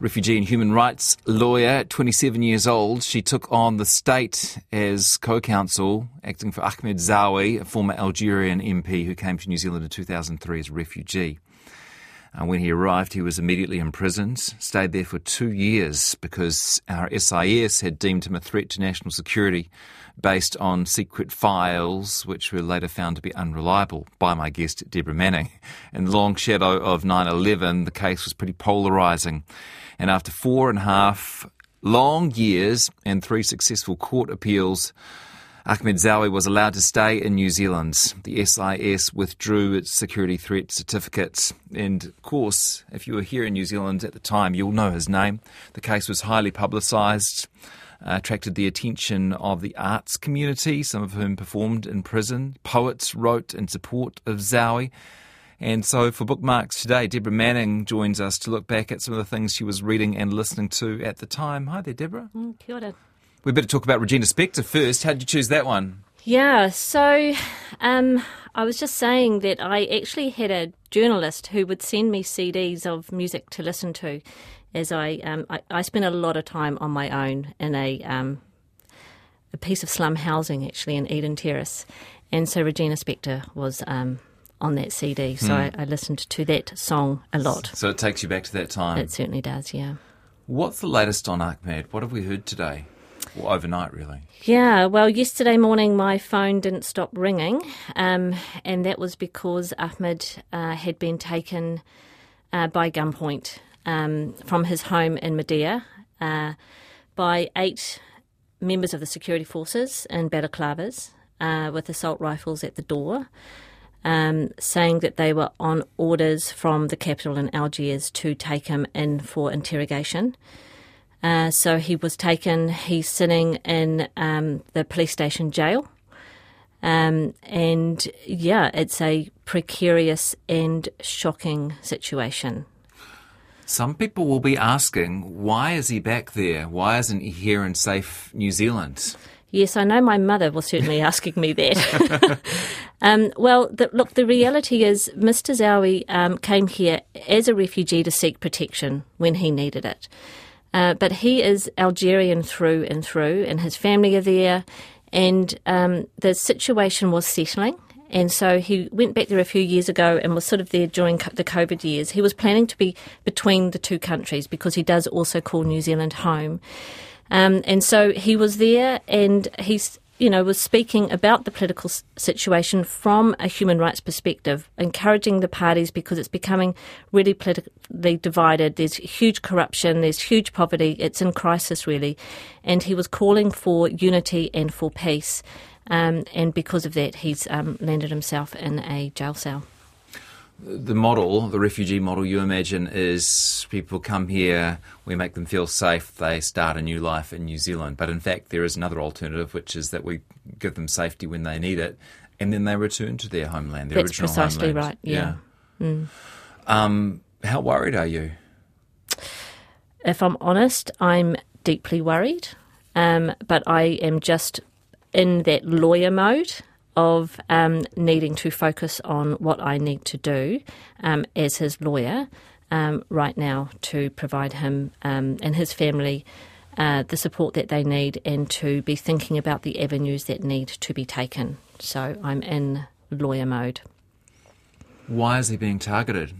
refugee and human rights lawyer, 27 years old. She took on the state as co-counsel, acting for Ahmed Zaoui, a former Algerian MP who came to New Zealand in 2003 as a refugee. Uh, when he arrived, he was immediately imprisoned, stayed there for two years because our SIS had deemed him a threat to national security based on secret files, which were later found to be unreliable by my guest, Deborah Manning. In the long shadow of 9 11, the case was pretty polarising. And after four and a half long years and three successful court appeals, Ahmed Zaoui was allowed to stay in New Zealand. The SIS withdrew its security threat certificate. And of course, if you were here in New Zealand at the time, you'll know his name. The case was highly publicised, uh, attracted the attention of the arts community, some of whom performed in prison. Poets wrote in support of Zaoui. And so for Bookmarks today, Deborah Manning joins us to look back at some of the things she was reading and listening to at the time. Hi there, Deborah. Mm, kia ora. We better talk about Regina Spektor first. How did you choose that one? Yeah, so um, I was just saying that I actually had a journalist who would send me CDs of music to listen to as I, um, I, I spent a lot of time on my own in a, um, a piece of slum housing actually in Eden Terrace. And so Regina Spektor was um, on that CD. So I, I listened to that song a lot. So it takes you back to that time. It certainly does, yeah. What's the latest on Ahmed? What have we heard today? Well, overnight, really. Yeah, well, yesterday morning my phone didn't stop ringing, um, and that was because Ahmed uh, had been taken uh, by gunpoint um, from his home in Medea uh, by eight members of the security forces in balaclavas uh, with assault rifles at the door. Um, saying that they were on orders from the capital in Algiers to take him in for interrogation. Uh, so he was taken, he's sitting in um, the police station jail. Um, and yeah, it's a precarious and shocking situation. Some people will be asking, why is he back there? Why isn't he here in safe New Zealand? Yes, I know my mother was certainly asking me that. um, well, the, look, the reality is Mr. Zaoui um, came here as a refugee to seek protection when he needed it. Uh, but he is Algerian through and through, and his family are there, and um, the situation was settling. And so he went back there a few years ago and was sort of there during the COVID years. He was planning to be between the two countries because he does also call New Zealand home. Um, and so he was there and he's, you know, was speaking about the political situation from a human rights perspective, encouraging the parties because it's becoming really politically divided. There's huge corruption, there's huge poverty, it's in crisis really. And he was calling for unity and for peace. Um, and because of that, he's um, landed himself in a jail cell the model, the refugee model you imagine is people come here, we make them feel safe, they start a new life in New Zealand. But in fact, there is another alternative, which is that we give them safety when they need it, and then they return to their homeland, their That's original precisely homeland. right. Yeah. yeah. Mm. Um, how worried are you? If I'm honest, I'm deeply worried. Um, but I am just in that lawyer mode of um, needing to focus on what I need to do um, as his lawyer um, right now to provide him um, and his family uh, the support that they need and to be thinking about the avenues that need to be taken. So I'm in lawyer mode. Why is he being targeted?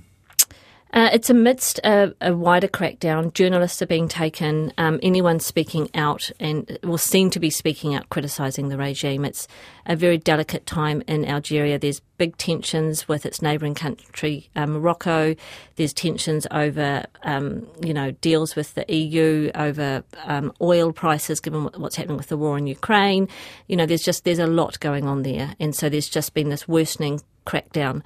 Uh, it's amidst a, a, wider crackdown. Journalists are being taken. Um, anyone speaking out and will seem to be speaking out, criticising the regime. It's a very delicate time in Algeria. There's big tensions with its neighbouring country, uh, Morocco. There's tensions over, um, you know, deals with the EU over um, oil prices, given what's happening with the war in Ukraine. You know, there's just there's a lot going on there, and so there's just been this worsening crackdown,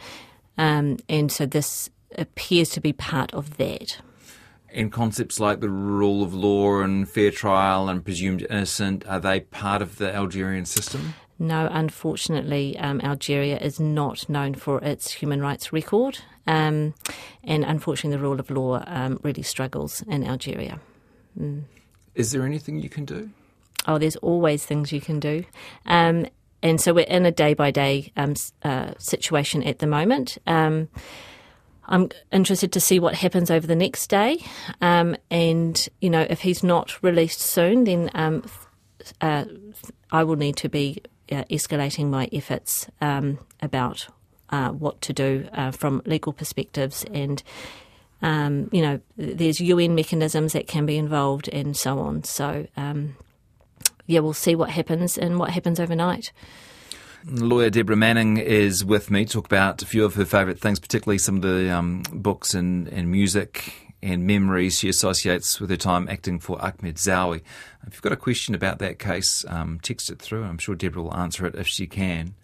um, and so this appears to be part of that. And concepts like the rule of law and fair trial and presumed innocent, are they part of the Algerian system? No, unfortunately, um, Algeria is not known for its human rights record. Um, and unfortunately, the rule of law um, really struggles in Algeria. Mm. Is there anything you can do? Oh, there's always things you can do. Um, and so we're in a day by day situation at the moment. I'm interested to see what happens over the next day. Um, and, you know, if he's not released soon, then um, uh, I will need to be uh, escalating my efforts um, about uh, what to do uh, from legal perspectives and. Um, you know, there's UN mechanisms that can be involved and so on. So, um, yeah, we'll see what happens and what happens overnight. Lawyer Deborah Manning is with me to talk about a few of her favourite things, particularly some of the um, books and, and music and memories she associates with her time acting for Ahmed Zaoui. If you've got a question about that case, um, text it through. I'm sure Deborah will answer it if she can.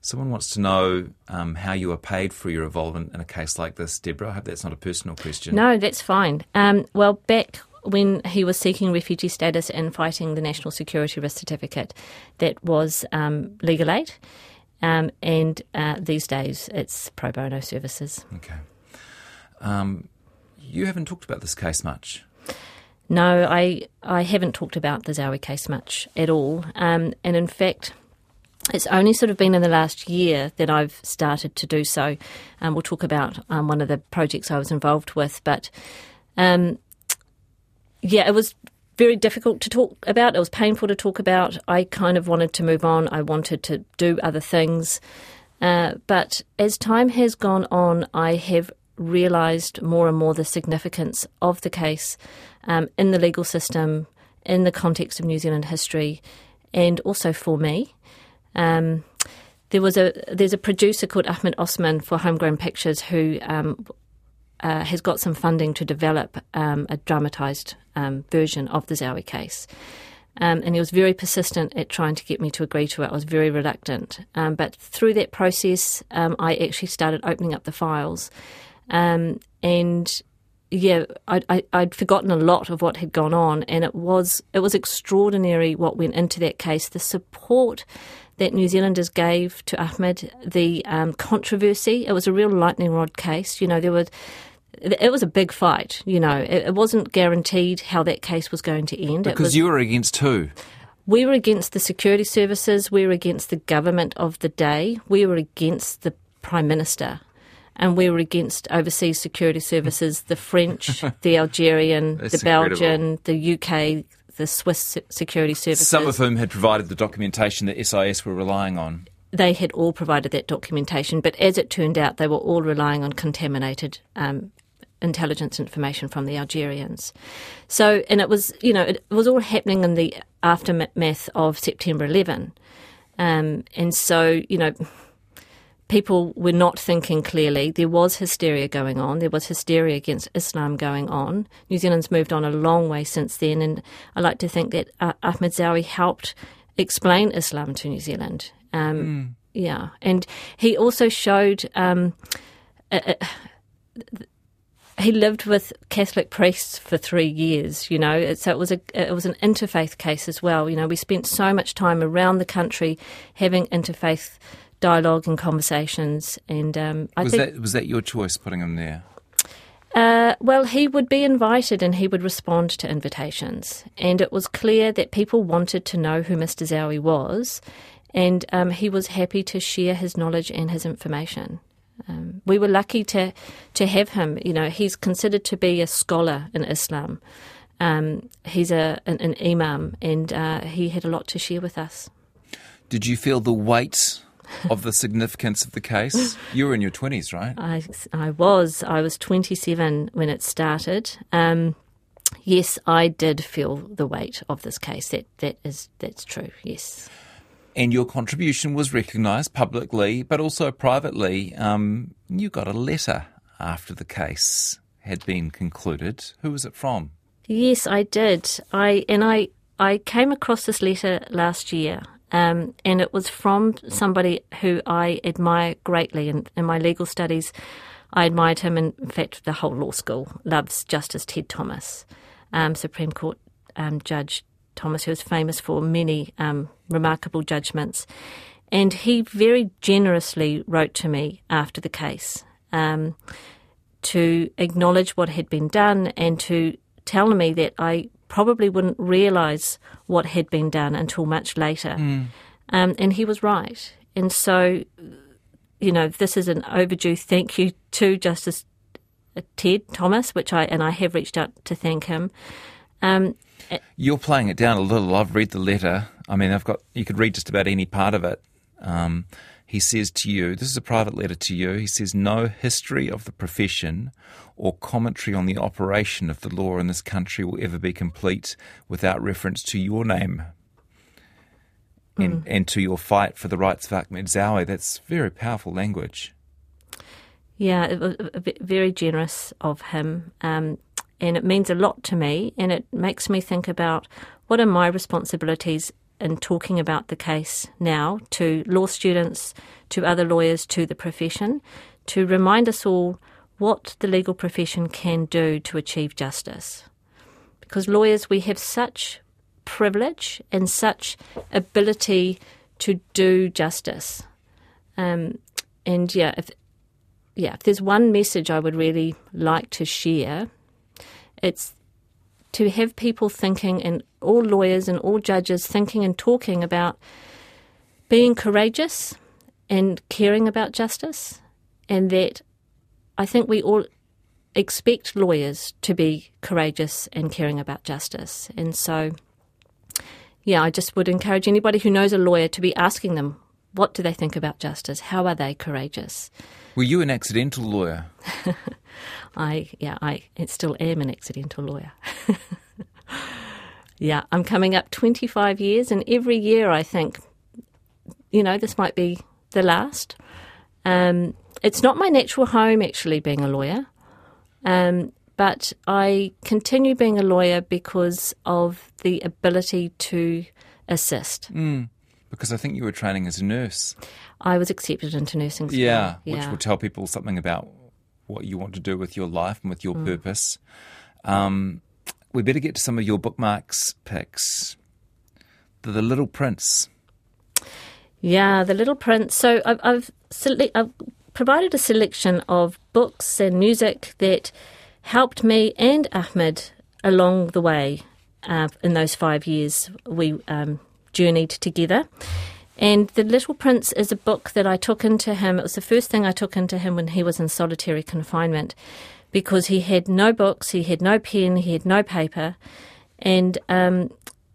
Someone wants to know um, how you are paid for your involvement in a case like this, Deborah. I hope that's not a personal question. No, that's fine. Um, well, back when he was seeking refugee status and fighting the National Security Risk Certificate, that was um, legal aid. Um, and uh, these days it's pro bono services. Okay. Um, you haven't talked about this case much. No, I I haven't talked about the Zaoui case much at all. Um, and in fact, it's only sort of been in the last year that I've started to do so. Um, we'll talk about um, one of the projects I was involved with, but um, yeah, it was very difficult to talk about. It was painful to talk about. I kind of wanted to move on. I wanted to do other things. Uh, but as time has gone on, I have realised more and more the significance of the case um, in the legal system, in the context of New Zealand history, and also for me. Um, there was a there's a producer called Ahmed Osman for Homegrown Pictures who um, uh, has got some funding to develop um, a dramatised um, version of the Zaoui case. Um, and he was very persistent at trying to get me to agree to it. I was very reluctant. Um, but through that process, um, I actually started opening up the files. and yeah, I, would forgotten a lot of what had gone on, and it was it was extraordinary what went into that case. The support that New Zealanders gave to Ahmed, the um, controversy. It was a real lightning rod case. You know, there were. It was a big fight, you know. It, it wasn't guaranteed how that case was going to end. Because was, you were against who? We were against the security services. We were against the government of the day. We were against the Prime Minister and we were against overseas security services the French, the Algerian, the Belgian, the UK, the Swiss security services. Some of whom had provided the documentation that SIS were relying on. They had all provided that documentation, but as it turned out, they were all relying on contaminated um, intelligence information from the Algerians. So, and it was, you know, it was all happening in the aftermath of September 11. Um, and so, you know, people were not thinking clearly. There was hysteria going on. There was hysteria against Islam going on. New Zealand's moved on a long way since then, and I like to think that uh, Ahmed Zaoui helped explain Islam to New Zealand. Um, mm. Yeah, and he also showed. Um, uh, he lived with Catholic priests for three years, you know, so it was a it was an interfaith case as well. You know, we spent so much time around the country having interfaith dialogue and conversations. And um, I was think, that was that your choice putting him there? Uh, well, he would be invited and he would respond to invitations. And it was clear that people wanted to know who Mr. Zaoui was, and um, he was happy to share his knowledge and his information. Um, we were lucky to to have him. You know, he's considered to be a scholar in Islam. Um, he's a an, an imam, and uh, he had a lot to share with us. Did you feel the weight of the significance of the case? You were in your 20s, right? I, I was. I was 27 when it started. Um, yes, I did feel the weight of this case. That that is that's true. Yes. And your contribution was recognised publicly, but also privately. Um, you got a letter after the case had been concluded. Who was it from? Yes, I did. I and I I came across this letter last year. Um, and it was from somebody who I admire greatly. In, in my legal studies, I admired him. In fact, the whole law school loves Justice Ted Thomas, um, Supreme Court um, Judge Thomas, who was famous for many um, remarkable judgments. And he very generously wrote to me after the case um, to acknowledge what had been done and to tell me that I probably wouldn't realise what had been done until much later. Mm. Um, and he was right. And so, you know, this is an overdue thank you to Justice Ted Thomas, which I and I have reached out to thank him. Um, You're playing it down a little. I've read the letter. I mean, I've got. You could read just about any part of it. Um, he says to you, this is a private letter to you. He says, no history of the profession or commentary on the operation of the law in this country will ever be complete without reference to your name and, and to your fight for the rights of Ahmed Zaoui. That's very powerful language. Yeah, it was very generous of him. Um, and it means a lot to me. And it makes me think about what are my responsibilities in talking about the case now to law students, to other lawyers, to the profession, to remind us all what the legal profession can do to achieve justice. Because lawyers, we have such privilege and such ability to do justice. Um, and yeah, if yeah, if there's one message I would really like to share, it's to have people thinking, and all lawyers and all judges thinking and talking about being courageous and caring about justice, and that I think we all expect lawyers to be courageous and caring about justice. And so, yeah, I just would encourage anybody who knows a lawyer to be asking them, what do they think about justice? How are they courageous? Were you an accidental lawyer? I yeah, I still am an accidental lawyer. yeah, I'm coming up 25 years, and every year I think, you know, this might be the last. Um, it's not my natural home, actually, being a lawyer, um, but I continue being a lawyer because of the ability to assist. Because I think you were training as a nurse. I was accepted into nursing school. Yeah, which yeah. will tell people something about what you want to do with your life and with your purpose. Um, we better get to some of your bookmarks picks. The, the Little Prince. Yeah, The Little Prince. So I've, I've, sele- I've provided a selection of books and music that helped me and Ahmed along the way uh, in those five years we um, journeyed together. And The Little Prince is a book that I took into him. It was the first thing I took into him when he was in solitary confinement because he had no books, he had no pen, he had no paper. And um,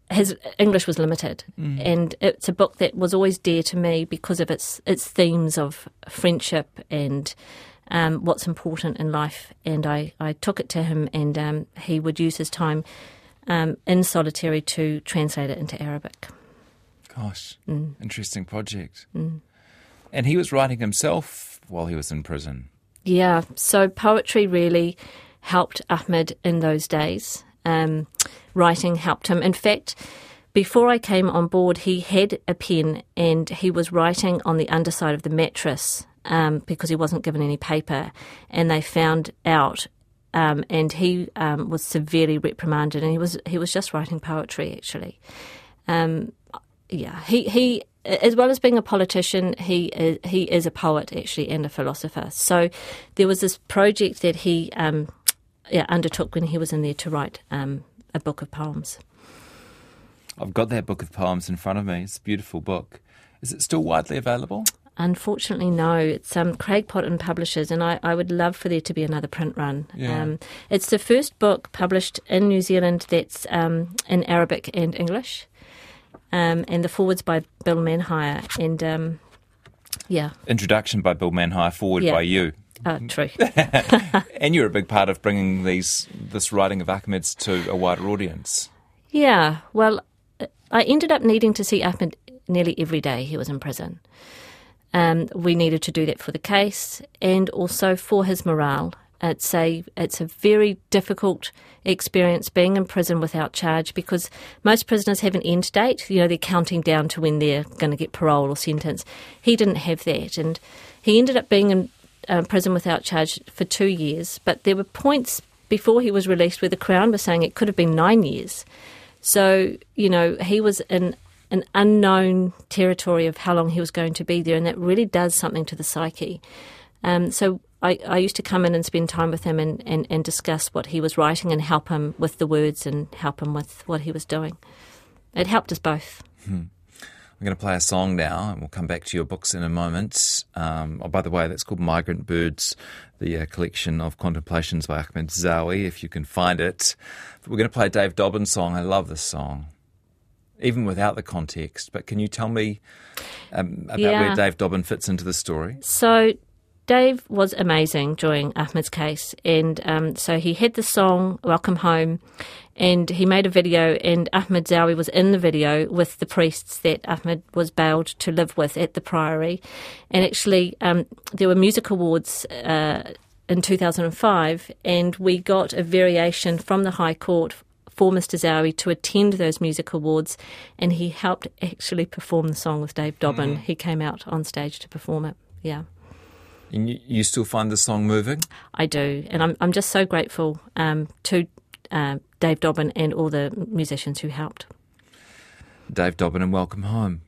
his English was limited, and it's a book that was always dear to me because of its its themes of friendship and um, what's important in life. And I, I took it to him, and um, he would use his time um, in solitary to translate it into Arabic. Gosh, interesting project. And he was writing himself while he was in prison. Yeah, so poetry really helped Ahmed in those days. Um, writing helped him. In fact, before I came on board, he had a pen and he was writing on the underside of the mattress um, because he wasn't given any paper, and they found out. Um, and he um, was severely reprimanded, and he was he was just writing poetry actually. Um, yeah, he he as well as being a politician, he is, he is a poet actually and a philosopher. So there was this project that he um, yeah, undertook when he was in there to write um, a book of poems. I've got that book of poems in front of me. It's a beautiful book. Is it still widely available? Unfortunately, no. It's um, Craig Potton Publishers, and I, I would love for there to be another print run. Yeah. Um, it's the first book published in New Zealand that's um, in Arabic and English, um, and the forwards by Bill Manhire. And um, yeah, Introduction by Bill Manhire, forward Yeah. by you. uh, true. And you're a big part of bringing these this writing of Ahmed's to a wider audience. Yeah, well, I ended up needing to see Ahmed nearly every day he was in prison. Um, we needed to do that for the case and also for his morale. It's a it's a very difficult experience being in prison without charge because most prisoners have an end date. You know, they're counting down to when they're going to get parole or sentence. He didn't have that, and he ended up being in uh, prison without charge for two years. But there were points before he was released where the Crown was saying it could have been nine years. So, you know, he was in an unknown territory of how long he was going to be there, and that really does something to the psyche. Um, so I, I used to come in and spend time with him and, and, and discuss what he was writing and help him with the words and help him with what he was doing. It helped us both. We're going to play a song now, and we'll come back to your books in a moment. Um, oh, by the way, that's called Migrant Birds, the uh, collection of contemplations by Ahmed Zaoui, if you can find it. But we're going to play a Dave Dobbyn's song. I love this song, even without the context. But can you tell me um, about Yeah. where Dave Dobbyn fits into the story? So Dave was amazing during Ahmed's case, and um, so he had the song "Welcome Home," and he made a video, and Ahmed Zaoui was in the video with the priests that Ahmed was bailed to live with at the Priory, and actually um, there were music awards. Uh, in 2005, and we got a variation from the High Court for Mr. Zaoui to attend those music awards, and he helped actually perform the song with Dave Dobbyn. He came out on stage to perform it. Yeah. And you, you still find the song moving? I do, and I'm I'm just so grateful um, to uh, Dave Dobbyn and all the musicians who helped. Dave Dobbyn, and welcome home.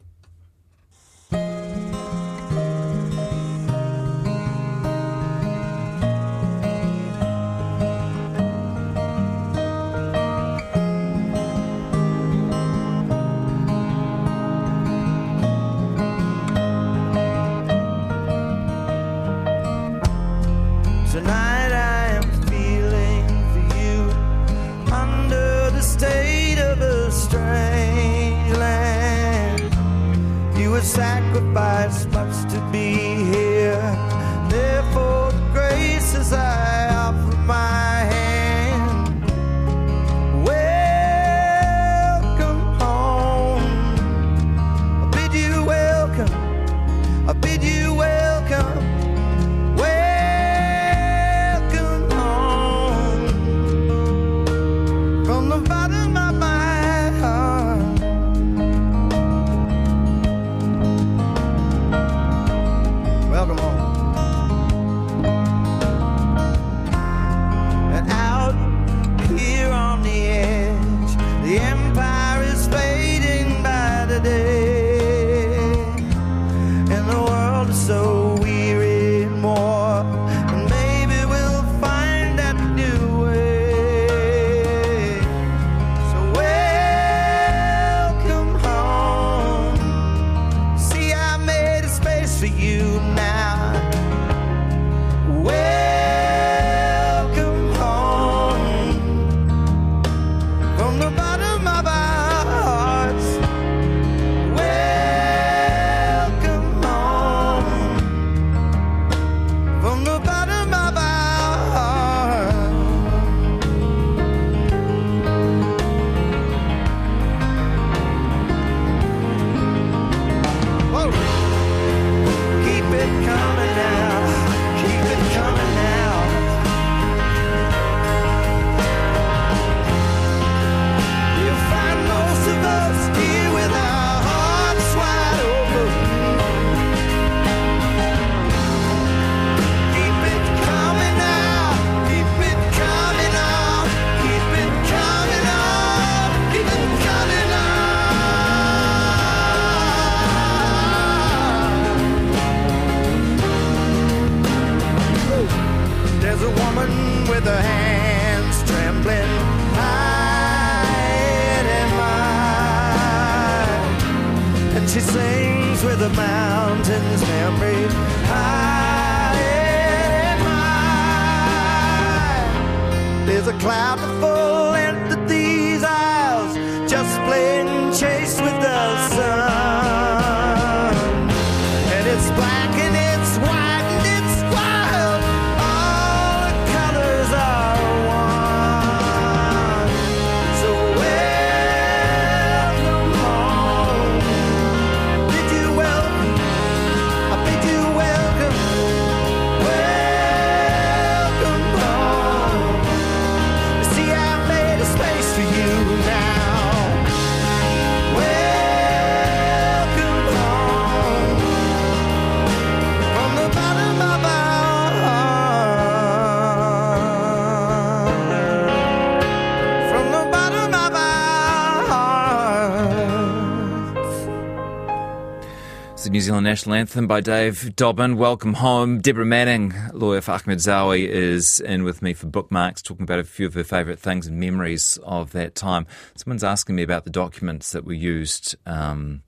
The National Anthem by Dave Dobbyn. Welcome home. Deborah Manning, lawyer for Ahmed Zaoui, is in with me for bookmarks, talking about a few of her favourite things and memories of that time. Someone's asking me about the documents that were used um,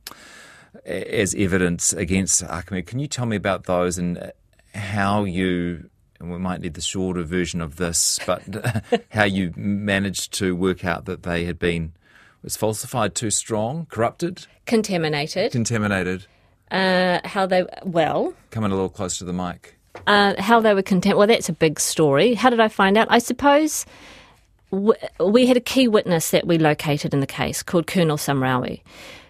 as evidence against Ahmed. Can you tell me about those and how you, and we might need the shorter version of this, but how you managed to work out that they had been was falsified too strong, corrupted, Contaminated. contaminated. Uh, how they, well, Coming a little close to the mic. uh, how they were content. Well, that's a big story. How did I find out? I suppose w- we had a key witness that we located in the case called Colonel Samraoui,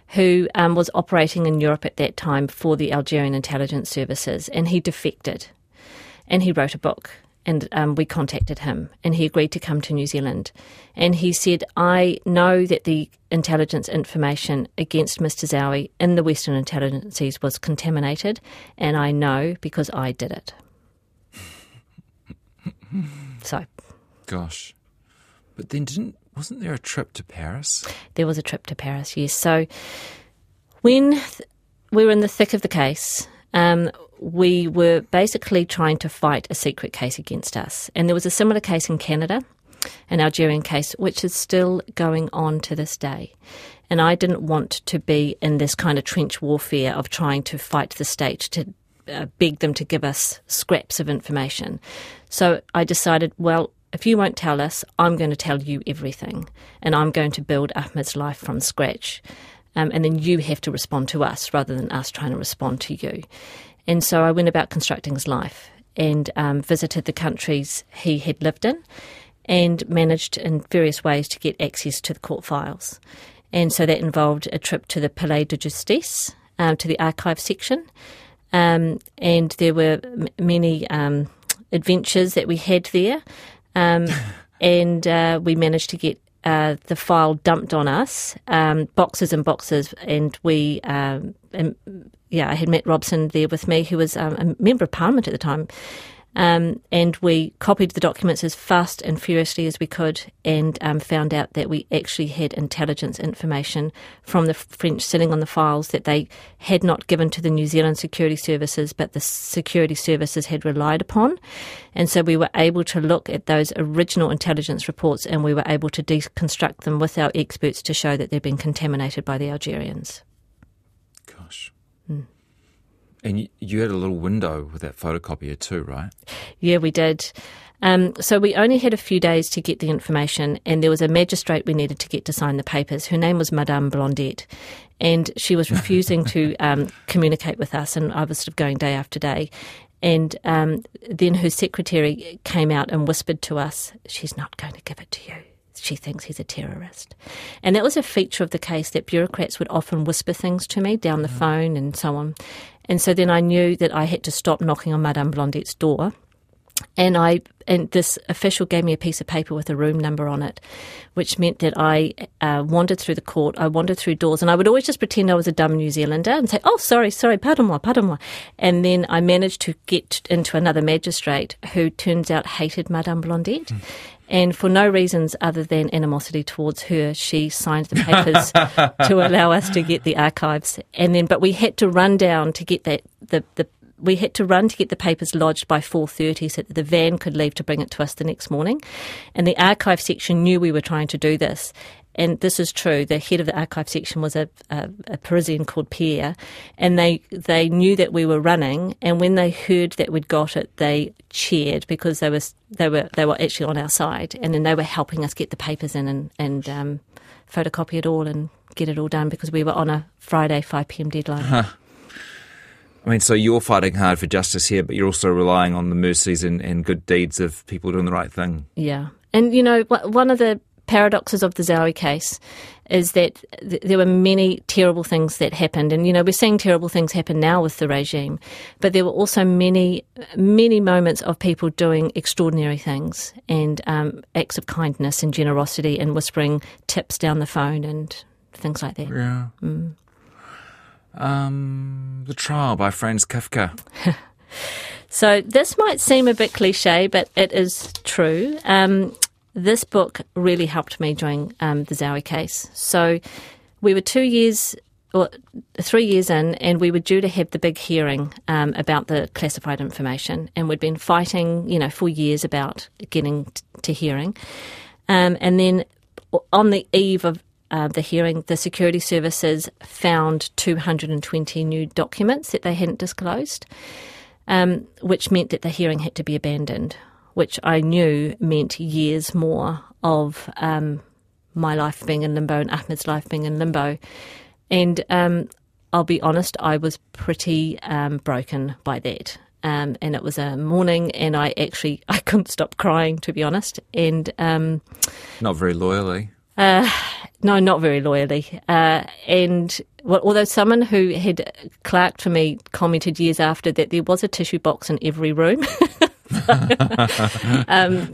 who um, was operating in Europe at that time for the Algerian intelligence services, and he defected, and he wrote a book. And um, we contacted him, and he agreed to come to New Zealand. And he said, "I know that the intelligence information against Mr. Zaoui in the Western intelligences was contaminated, and I know because I did it." So Gosh. But then didn't wasn't there a trip to Paris? there was a trip to Paris, yes. So when th- we were in the thick of the case, um, we were basically trying to fight a secret case against us. And there was a similar case in Canada, an Algerian case, which is still going on to this day. And I didn't want to be in this kind of trench warfare of trying to fight the state to uh, beg them to give us scraps of information. So I decided, well, if you won't tell us, I'm going to tell you everything, and I'm going to build Ahmed's life from scratch. Um, and then you have to respond to us rather than us trying to respond to you. And so I went about constructing his life and um, visited the countries he had lived in and managed in various ways to get access to the court files. And so that involved a trip to the Palais de Justice, um, to the archive section. Um, and there were m- many um, adventures that we had there. Um, and uh, we managed to get uh, the file dumped on us, um, boxes and boxes. And we, um, and, yeah, I had Matt Robson there with me, who was um, a member of parliament at the time. Um, and we copied the documents as fast and furiously as we could and um, found out that we actually had intelligence information from the French sitting on the files that they had not given to the New Zealand security services, but the security services had relied upon. And so we were able to look at those original intelligence reports and we were able to deconstruct them with our experts to show that they'd been contaminated by the Algerians. And you, had a little window with that photocopier too, right? Yeah, we did. Um, so we only had a few days to get the information, and there was a magistrate we needed to get to sign the papers. Her name was Madame Blondette, and she was refusing to um, communicate with us, and I was sort of going day after day. And um, then her secretary came out and whispered to us, "She's not going to give it to you." She thinks he's a terrorist. And that was a feature of the case that bureaucrats would often whisper things to me down the phone and so on. And so then I knew that I had to stop knocking on Madame Blondet's door and I and this official gave me a piece of paper with a room number on it, which meant that I uh, wandered through the court. I wandered through doors, and I would always just pretend I was a dumb New Zealander and say, "Oh, sorry, sorry, pardon moi, pardon moi," and then I managed to get into another magistrate who turns out hated Madame Blondette. And for no reasons other than animosity towards her, she signed the papers to allow us to get the archives. And then, but we had to run down to get that the the we had to run to get the papers lodged by 4.30 so that the van could leave to bring it to us the next morning. And the archive section knew we were trying to do this. And this is true. The head of the archive section was a, a, a Parisian called Pierre, and they they knew that we were running. And when they heard that we'd got it, they cheered because they was they were they were actually on our side, and then they were helping us get the papers in and and um, photocopy it all and get it all done because we were on a Friday five pm deadline. I mean, so you're fighting hard for justice here, but you're also relying on the mercies and, and good deeds of people doing the right thing. Yeah. And, you know, one of the paradoxes of the Zaoui case is that th- there were many terrible things that happened. And, you know, we're seeing terrible things happen now with the regime, but there were also many, many moments of people doing extraordinary things and um, acts of kindness and generosity and whispering tips down the phone and things like that. Yeah. Um, the trial by Franz Kafka. So this might seem a bit cliche, but it is true. Um, this book really helped me during um, the Zaoui case. So we were two years or three years in, and we were due to have the big hearing um, about the classified information, and we'd been fighting, you know, for years about getting t- to hearing. Um, and then on the eve of uh, the hearing, the security services found 220 new documents that they hadn't disclosed, um, which meant that the hearing had to be abandoned, which I knew meant years more of um, my life being in limbo and Ahmed's life being in limbo. And um, I'll be honest, I was pretty um, broken by that. Um, and it was a morning, and I actually I couldn't stop crying, to be honest. And um, Not very loyally. No, not very loyally. Uh, and well, although someone who had clerked for me commented years after that there was a tissue box in every room. um,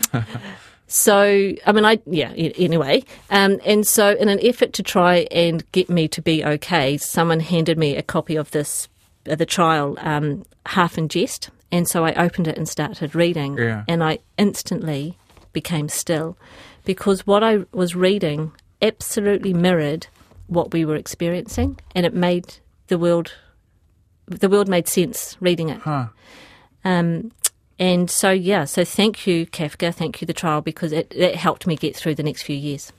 so, I mean, I, yeah, anyway. Um, and so, in an effort to try and get me to be okay, someone handed me a copy of this, uh, the trial, um, half in jest. And so I opened it and started reading. Yeah. And I instantly became still because what I was reading absolutely mirrored what we were experiencing. And it made the world, the world made sense reading it. Um, and so, yeah, so thank you, Kafka, thank you, the trial, because it, it helped me get through the next few years.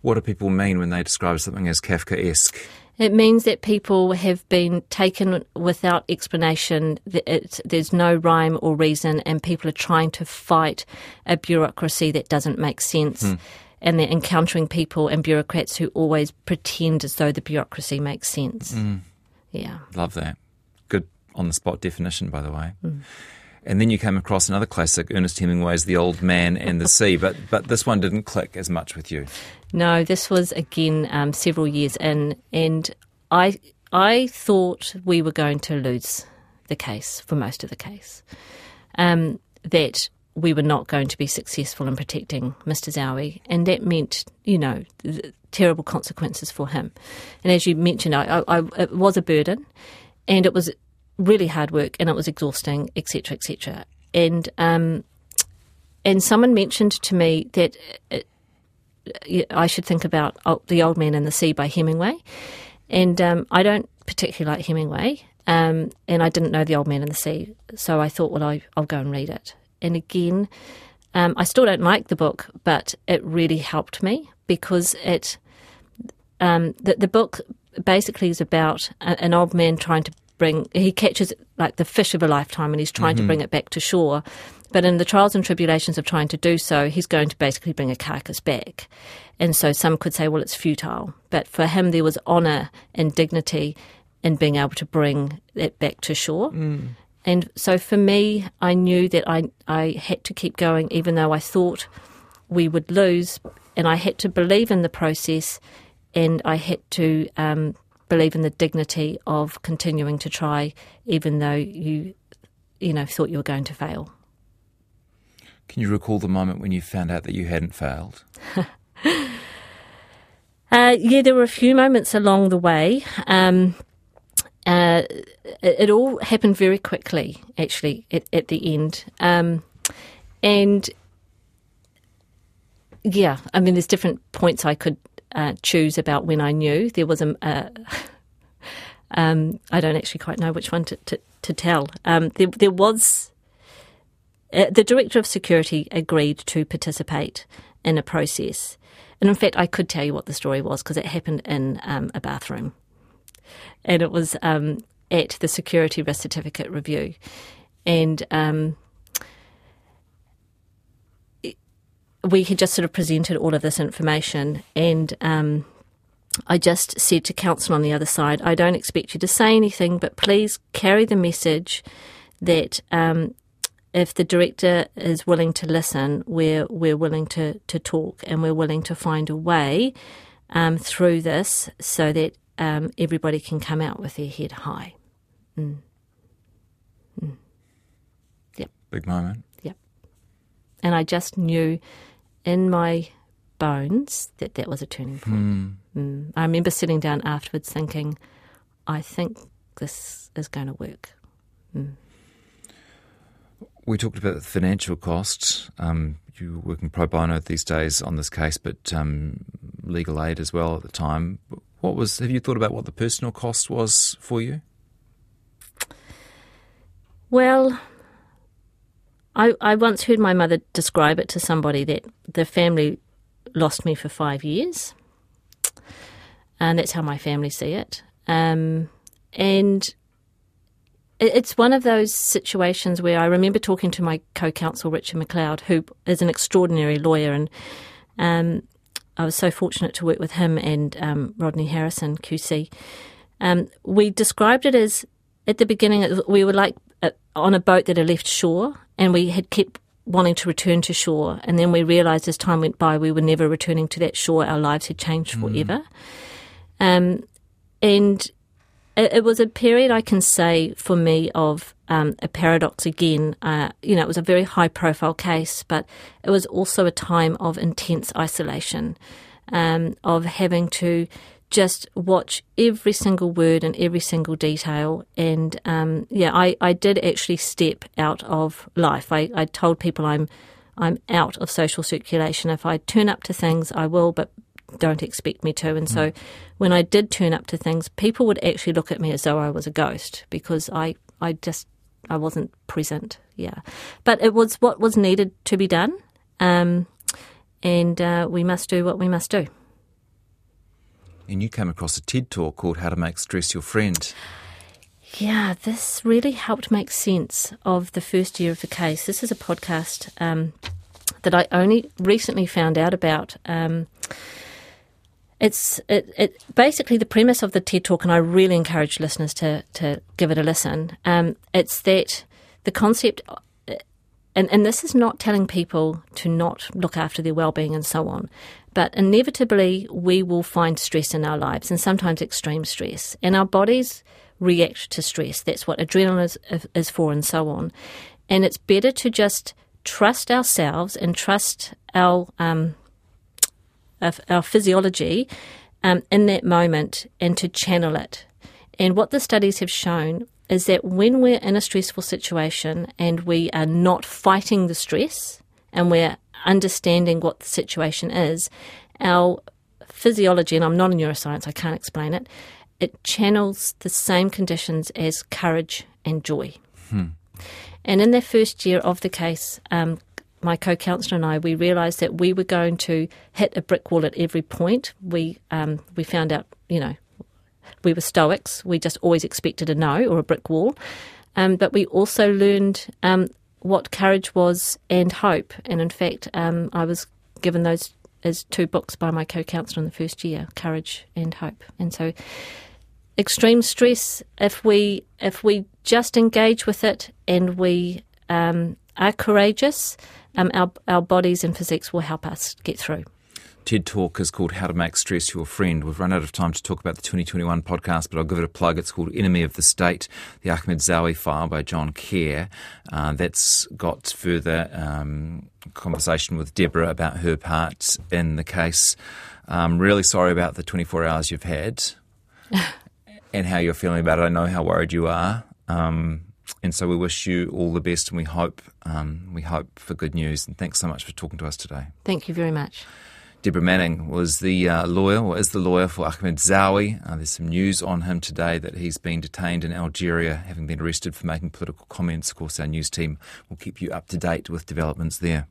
What do people mean when they describe something as Kafkaesque? It means that people have been taken without explanation. It's, there's no rhyme or reason, and people are trying to fight a bureaucracy that doesn't make sense. And they're encountering people and bureaucrats who always pretend as though the bureaucracy makes sense. Yeah. Love that. Good on the spot definition, by the way. And then you came across another classic, Ernest Hemingway's The Old Man and the Sea, but but this one didn't click as much with you. No, this was again um, several years in, and I I thought we were going to lose the case for most of the case. Um, that we were not going to be successful in protecting Mr. Zaoui, and that meant, you know, terrible consequences for him. And as you mentioned, I, I, it was a burden, and it was really hard work, and it was exhausting, etc., etc. And um, and someone mentioned to me that I should think about oh, The Old Man and the Sea by Hemingway. And um, I don't particularly like Hemingway, um, and I didn't know The Old Man and the Sea. So I thought, well, I, I'll go and read it. And again, um, I still don't like the book, but it really helped me because it um, the, the book basically is about a, an old man trying to bring he catches like the fish of a lifetime and he's trying to bring it back to shore. But in the trials and tribulations of trying to do so he's going to basically bring a carcass back. And so some could say well it's futile. But for him there was honor and dignity in being able to bring it back to shore and so for me i knew that i i had to keep going even though i thought we would lose, and I had to believe in the process, and I had to um, believe in the dignity of continuing to try, even though you, you know, thought you were going to fail. Can you recall the moment when you found out that you hadn't failed? Uh, yeah, there were a few moments along the way. Um, uh, it, all happened very quickly, actually, at, at the end. Um, and yeah, I mean, there's different points I could uh, choose about when I knew. There was a. Uh, um, I don't actually quite know which one to, to, to tell. Um, there, there was. Uh, the director of security agreed to participate in a process. And in fact, I could tell you what the story was because it happened in um, a bathroom. And it was um, at the security risk certificate review. And um, it- we had just sort of presented all of this information. And um, I just said to counsel on the other side, I don't expect you to say anything, but please carry the message that um, if the director is willing to listen, we're we're willing to to talk and we're willing to find a way um, through this so that um, everybody can come out with their head high. Yep. Big moment. Yep. And I just knew in my bones that that was a turning point. Mm. I remember sitting down afterwards thinking, I think this is going to work. We talked about the financial costs. Um, you were working pro bono these days on this case, but um, legal aid as well at the time. What was? Have you thought about what the personal cost was for you? Well, I, I once heard my mother describe it to somebody that the family lost me for five years. and that's how my family see it. Um, and it's one of those situations where I remember talking to my co-counsel Richard McLeod, who is an extraordinary lawyer, and um, I was so fortunate to work with him and um, Rodney Harrison QC. Um, we described it as at the beginning we were like uh, on a boat that had left shore, and we had kept wanting to return to shore, and then we realised as time went by we were never returning to that shore. Our lives had changed forever, um, and it, it was a period I can say for me of um, a paradox again. Uh, you know, it was a very high profile case, but it was also a time of intense isolation, um, of having to just watch every single word and every single detail. And um, yeah, I, I did actually step out of life. I, I told people I'm I'm out of social circulation. If I turn up to things, I will, but don't expect me to. And so when I did turn up to things, people would actually look at me as though I was a ghost because I, I just, I wasn't present. Yeah. But it was what was needed to be done. Um, and uh, we must do what we must do. And you came across a TED talk called How to Make Stress Your Friend. Yeah, this really helped make sense of the first year of the case. This is a podcast um, that I only recently found out about. Um, it's it, it basically the premise of the TED talk, and I really encourage listeners to to give it a listen. Um, it's that the concept, and and this is not telling people to not look after their well being and so on, but inevitably we will find stress in our lives, and sometimes extreme stress, and our bodies react to stress. That's what adrenaline is, is for, and so on. And it's better to just trust ourselves and trust our um, our physiology um, in that moment and to channel it. And what the studies have shown is that when we're in a stressful situation and we are not fighting the stress and we're understanding what the situation is, our physiology, and I'm not a neuroscience, I can't explain it, it channels the same conditions as courage and joy. And in the first year of the case, um, my co-counsellor and I, we realised that we were going to hit a brick wall at every point. We um, we found out, you know, we were stoics. We just always expected a no or a brick wall. Um, but we also learned um, what courage was and hope. And in fact, um, I was given those as two books by my co-counsellor in the first year, Courage and Hope. And so extreme stress, if we if we just engage with it and we um, are courageous, um, our our bodies and physiques will help us get through. TED Talk is called How to Make Stress Your Friend. We've run out of time to talk about the 2021 podcast, but I'll give it a plug. It's called Enemy of the State, the Ahmed Zaoui file by John Kerr. Uh, that's got further um, conversation with Deborah about her part in the case. I'm really sorry about the 24 hours you've had and how you're feeling about it. I know how worried you are. Um, and so we wish you all the best and we hope, um, we hope for good news. And thanks so much for talking to us today. Thank you very much. Deborah Manning was the uh, lawyer, or is the lawyer for Ahmed Zaoui. Uh, there's some news on him today that he's been detained in Algeria, having been arrested for making political comments. Of course, our news team will keep you up to date with developments there.